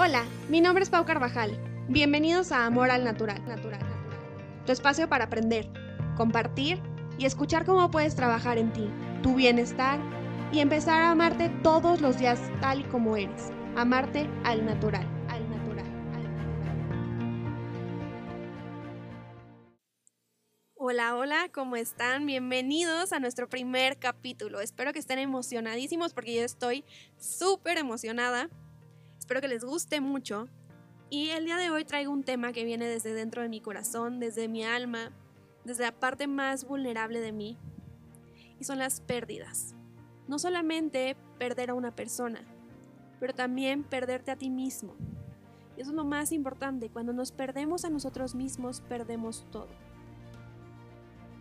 Hola, mi nombre es Pau Carvajal. Bienvenidos a Amor al Natural, Natural. Tu espacio para aprender, compartir y escuchar cómo puedes trabajar en ti, tu bienestar y empezar a amarte todos los días tal y como eres. Amarte al natural, al natural, al natural. Hola, hola, ¿cómo están? Bienvenidos a nuestro primer capítulo. Espero que estén emocionadísimos porque yo estoy súper emocionada. Espero que les guste mucho. Y el día de hoy traigo un tema que viene desde dentro de mi corazón, desde mi alma, desde la parte más vulnerable de mí. Y son las pérdidas. No solamente perder a una persona, pero también perderte a ti mismo. Y eso es lo más importante. Cuando nos perdemos a nosotros mismos, perdemos todo.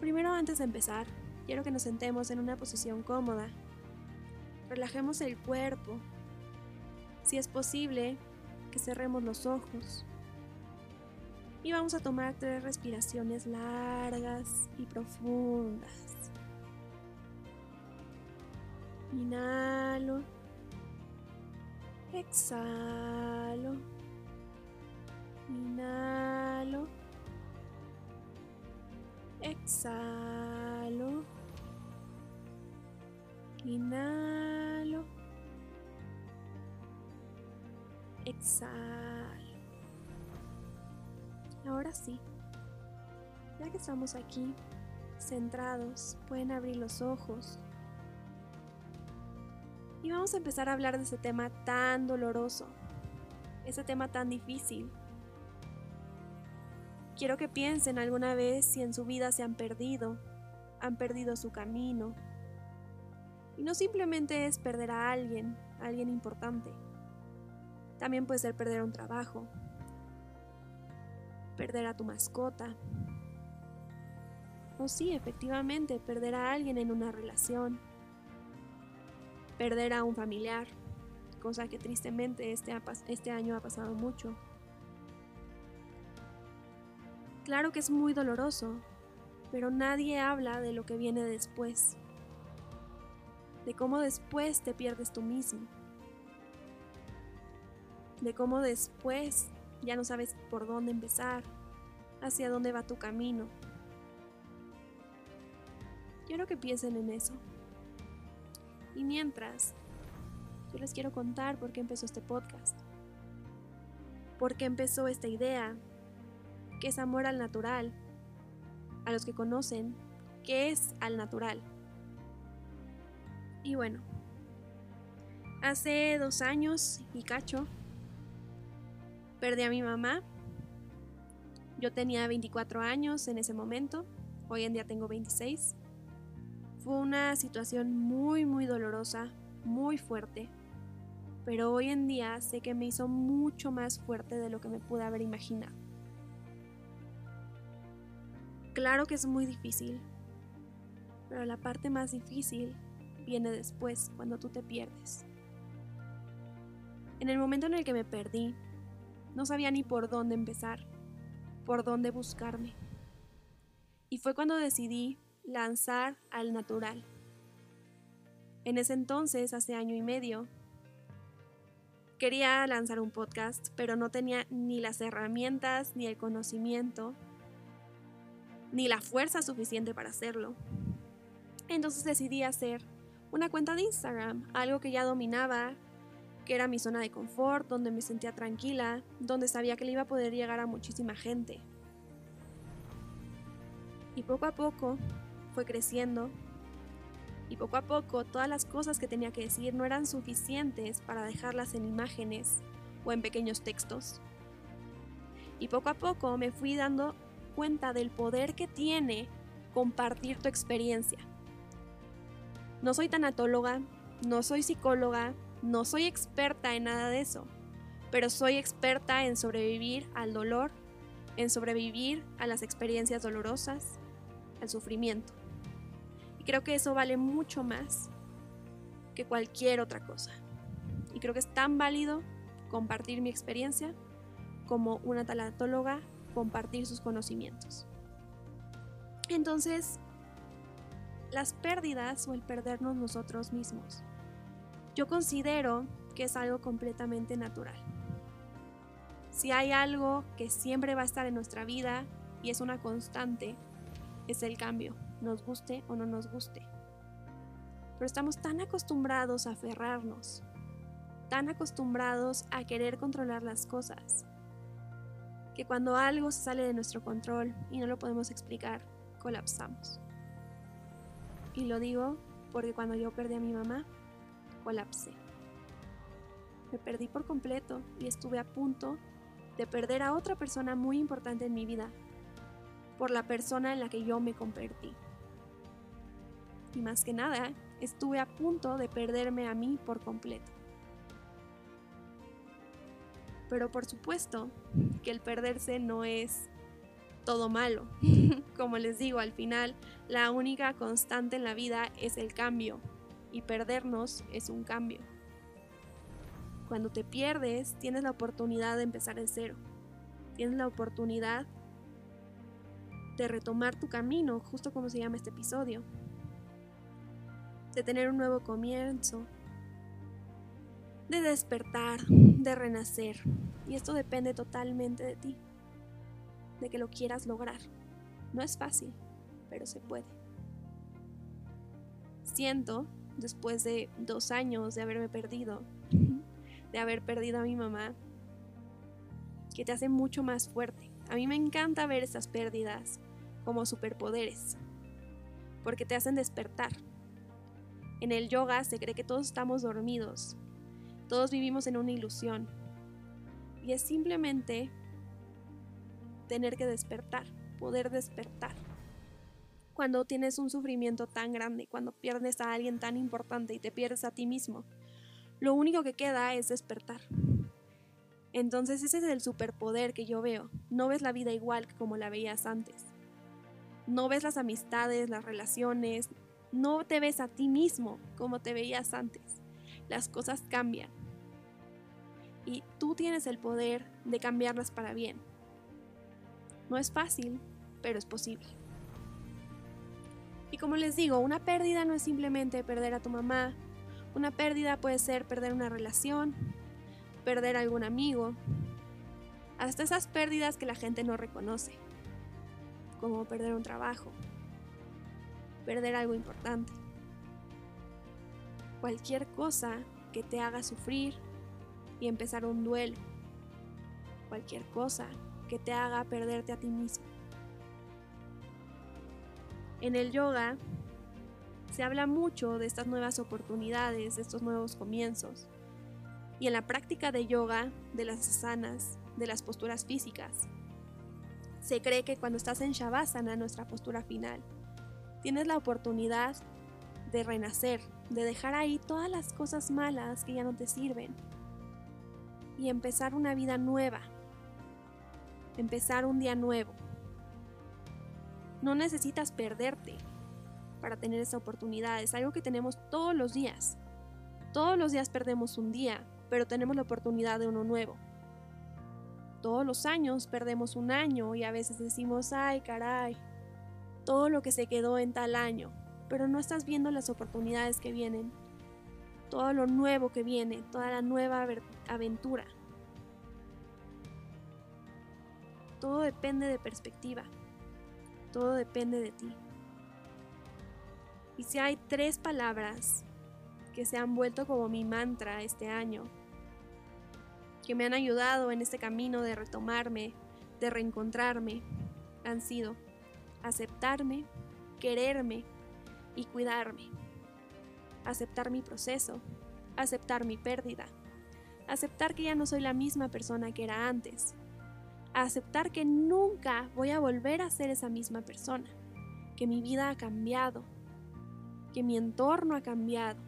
Primero, antes de empezar, quiero que nos sentemos en una posición cómoda. Relajemos el cuerpo, si es posible, que cerremos los ojos. Y vamos a tomar tres respiraciones largas y profundas. Inhalo. Exhalo. Inhalo. Exhalo. Inhalo. Exhalo. Ahora sí, ya que estamos aquí, centrados, pueden abrir los ojos. Y vamos a empezar a hablar de ese tema tan doloroso, ese tema tan difícil. Quiero que piensen alguna vez si en su vida se han perdido, han perdido su camino. Y no simplemente es perder a alguien, a alguien importante. También puede ser perder un trabajo, perder a tu mascota. O sí, efectivamente, perder a alguien en una relación. Perder a un familiar, cosa que tristemente este, este año ha pasado mucho. Claro que es muy doloroso, pero nadie habla de lo que viene después, de cómo después te pierdes tú mismo de cómo después ya no sabes por dónde empezar, hacia dónde va tu camino. Quiero que piensen en eso. Y mientras, yo les quiero contar por qué empezó este podcast. Por qué empezó esta idea, que es amor al natural. A los que conocen, qué es al natural. Y bueno, hace dos años y cacho, Perdí a mi mamá. Yo tenía 24 años en ese momento. Hoy en día tengo 26. Fue una situación muy, muy dolorosa, muy fuerte. Pero hoy en día sé que me hizo mucho más fuerte de lo que me pude haber imaginado. Claro que es muy difícil, pero la parte más difícil viene después, cuando tú te pierdes. En el momento en el que me perdí, no sabía ni por dónde empezar, por dónde buscarme. Y fue cuando decidí lanzar al natural. En ese entonces, hace año y medio, quería lanzar un podcast, pero no tenía ni las herramientas, ni el conocimiento, ni la fuerza suficiente para hacerlo. Entonces decidí hacer una cuenta de Instagram, algo que ya dominaba, que era mi zona de confort, donde me sentía tranquila, donde sabía que le iba a poder llegar a muchísima gente. Y poco a poco fue creciendo y poco a poco todas las cosas que tenía que decir no eran suficientes para dejarlas en imágenes o en pequeños textos. Y poco a poco me fui dando cuenta del poder que tiene compartir tu experiencia. No soy tanatóloga, no soy psicóloga, no soy experta en nada de eso, pero soy experta en sobrevivir al dolor, en sobrevivir a las experiencias dolorosas, al sufrimiento. Y creo que eso vale mucho más que cualquier otra cosa. Y creo que es tan válido compartir mi experiencia como una talatóloga compartir sus conocimientos. Entonces, las pérdidas o el perdernos nosotros mismos yo considero que es algo completamente natural. Si hay algo que siempre va a estar en nuestra vida y es una constante, es el cambio, nos guste o no nos guste. Pero estamos tan acostumbrados a aferrarnos, tan acostumbrados a querer controlar las cosas, que cuando algo sale de nuestro control y no lo podemos explicar, colapsamos. Y lo digo porque cuando yo perdí a mi mamá, colapsé. Me perdí por completo y estuve a punto de perder a otra persona muy importante en mi vida por la persona en la que yo me convertí. Y más que nada, estuve a punto de perderme a mí por completo. Pero por supuesto que el perderse no es todo malo. Como les digo, al final la única constante en la vida es el cambio y perdernos es un cambio. Cuando te pierdes, tienes la oportunidad de empezar de cero. Tienes la oportunidad de retomar tu camino, justo como se llama este episodio. De tener un nuevo comienzo. De despertar, de renacer. Y esto depende totalmente de ti. De que lo quieras lograr. No es fácil, pero se puede. Siento, después de dos años de haberme perdido, de haber perdido a mi mamá, que te hace mucho más fuerte. A mí me encanta ver esas pérdidas como superpoderes, porque te hacen despertar. En el yoga se cree que todos estamos dormidos, todos vivimos en una ilusión, y es simplemente tener que despertar, poder despertar. Cuando tienes un sufrimiento tan grande, cuando pierdes a alguien tan importante y te pierdes a ti mismo, lo único que queda es despertar. Entonces ese es el superpoder que yo veo. No ves la vida igual como la veías antes. No ves las amistades, las relaciones, no te ves a ti mismo como te veías antes. Las cosas cambian. Y tú tienes el poder de cambiarlas para bien. No es fácil, pero es posible. Y como les digo, una pérdida no es simplemente perder a tu mamá, una pérdida puede ser perder una relación, perder algún amigo, hasta esas pérdidas que la gente no reconoce, como perder un trabajo, perder algo importante. Cualquier cosa que te haga sufrir y empezar un duelo. Cualquier cosa que te haga perderte a ti mismo. En el yoga se habla mucho de estas nuevas oportunidades, de estos nuevos comienzos. Y en la práctica de yoga, de las asanas, de las posturas físicas, se cree que cuando estás en Shavasana, nuestra postura final, tienes la oportunidad de renacer, de dejar ahí todas las cosas malas que ya no te sirven y empezar una vida nueva, empezar un día nuevo. No necesitas perderte, para tener esa oportunidad. Es algo que tenemos todos los días. Todos los días perdemos un día, pero tenemos la oportunidad de uno nuevo. Todos los años perdemos un año y a veces decimos, ay caray, todo lo que se quedó en tal año, pero no estás viendo las oportunidades que vienen, todo lo nuevo que viene, toda la nueva aventura. Todo depende de perspectiva, todo depende de ti. Y si hay tres palabras que se han vuelto como mi mantra este año, que me han ayudado en este camino de retomarme, de reencontrarme, han sido aceptarme, quererme y cuidarme. Aceptar mi proceso, aceptar mi pérdida, aceptar que ya no soy la misma persona que era antes, aceptar que nunca voy a volver a ser esa misma persona, que mi vida ha cambiado, que mi entorno ha cambiado.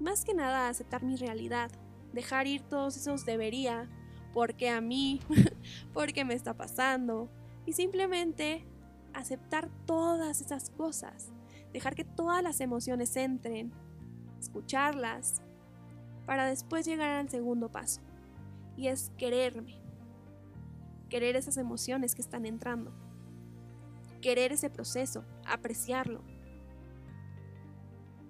Más que nada aceptar mi realidad, dejar ir todos esos debería, porque a mí, porque me está pasando, y simplemente aceptar todas esas cosas, dejar que todas las emociones entren, escucharlas, para después llegar al segundo paso, y es quererme, querer esas emociones que están entrando, querer ese proceso, apreciarlo,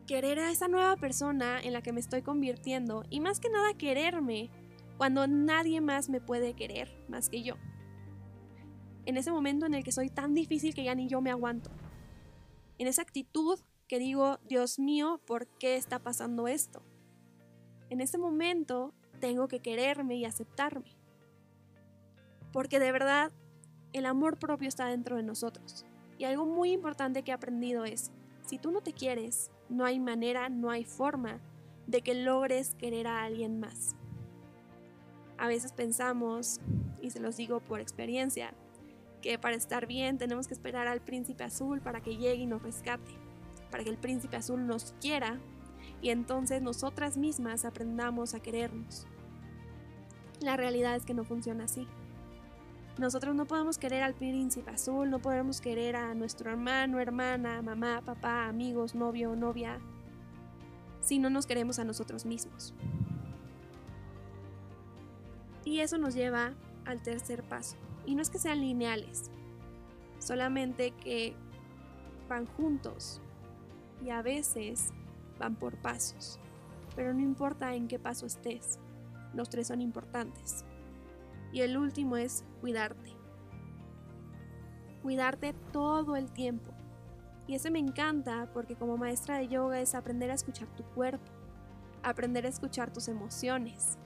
querer a esa nueva persona en la que me estoy convirtiendo y más que nada quererme cuando nadie más me puede querer más que yo. En ese momento en el que soy tan difícil que ya ni yo me aguanto. En esa actitud que digo, Dios mío, ¿por qué está pasando esto? En ese momento tengo que quererme y aceptarme. Porque de verdad el amor propio está dentro de nosotros. Y algo muy importante que he aprendido es, si tú no te quieres, no hay manera, no hay forma de que logres querer a alguien más. A veces pensamos, y se los digo por experiencia, que para estar bien tenemos que esperar al príncipe azul para que llegue y nos rescate, para que el príncipe azul nos quiera y entonces nosotras mismas aprendamos a querernos. La realidad es que no funciona así. Nosotros no podemos querer al príncipe azul, no podemos querer a nuestro hermano, hermana, mamá, papá, amigos, novio, novia, si no nos queremos a nosotros mismos. Y eso nos lleva al tercer paso. Y no es que sean lineales, solamente que van juntos y a veces van por pasos. Pero no importa en qué paso estés, los tres son importantes. Y el último es cuidarte. Cuidarte todo el tiempo. Y eso me encanta porque como maestra de yoga es aprender a escuchar tu cuerpo, aprender a escuchar tus emociones,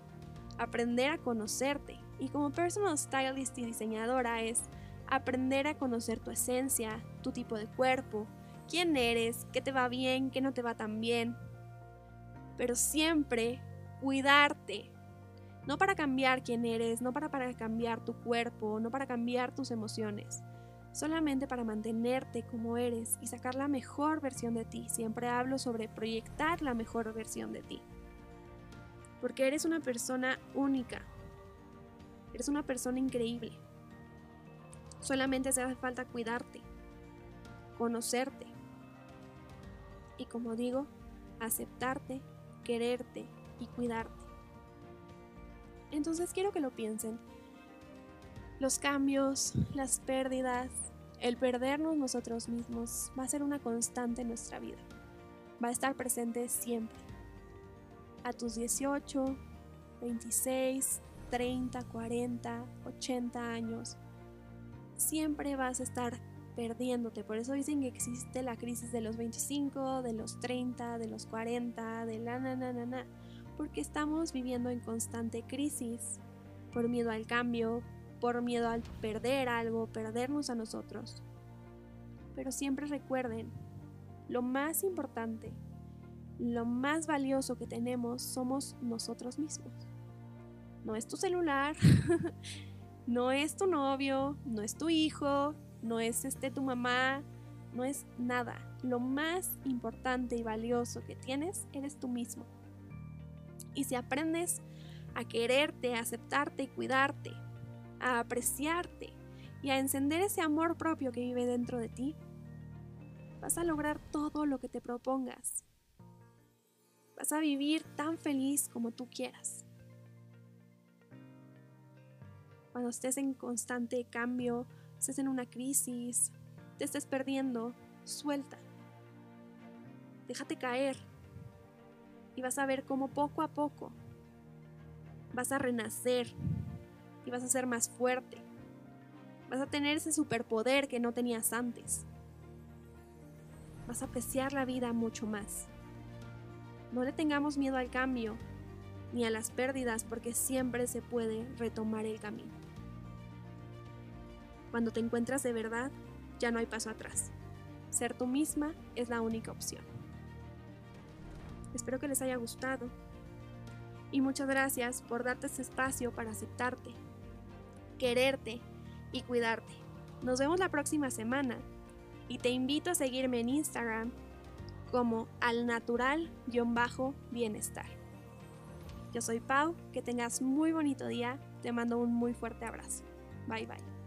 aprender a conocerte. Y como personal stylist y diseñadora es aprender a conocer tu esencia, tu tipo de cuerpo, quién eres, qué te va bien, qué no te va tan bien. Pero siempre cuidarte. No para cambiar quién eres, no para, cambiar tu cuerpo, no para cambiar tus emociones. Solamente para mantenerte como eres y sacar la mejor versión de ti. Siempre hablo sobre proyectar la mejor versión de ti porque eres una persona única. Eres una persona increíble. Solamente hace falta cuidarte, conocerte y como digo, aceptarte, quererte y cuidarte. Entonces quiero que lo piensen. Los cambios, las pérdidas, el perdernos nosotros mismos va a ser una constante en nuestra vida. Va a estar presente siempre a tus 18, 26, 30, 40, 80 años, siempre vas a estar perdiéndote. Por eso dicen que existe la crisis de los 25, de los 30, de los 40, de la na. Porque estamos viviendo en constante crisis por miedo al cambio, por miedo al perder algo, perdernos a nosotros. Pero siempre recuerden, lo más importante lo más valioso que tenemos somos nosotros mismos. No es tu celular, no es tu novio, no es tu hijo, no es este tu mamá, no es nada. Lo más importante y valioso que tienes eres tú mismo. Y si aprendes a quererte, a aceptarte y cuidarte, a apreciarte y a encender ese amor propio que vive dentro de ti, vas a lograr todo lo que te propongas Vas a vivir tan feliz como tú quieras. Cuando estés en constante cambio, estés en una crisis, te estés perdiendo, suelta. Déjate caer y vas a ver cómo poco a poco vas a renacer y vas a ser más fuerte. Vas a tener ese superpoder que no tenías antes. Vas a apreciar la vida mucho más. No le tengamos miedo al cambio ni a las pérdidas porque siempre se puede retomar el camino. Cuando te encuentras de verdad, ya no hay paso atrás. Ser tú misma es la única opción. Espero que les haya gustado y muchas gracias por darte ese espacio para aceptarte, quererte y cuidarte. Nos vemos la próxima semana y te invito a seguirme en Instagram como al natural-bienestar. Yo soy Pau, que tengas muy bonito día, te mando un muy fuerte abrazo. Bye bye.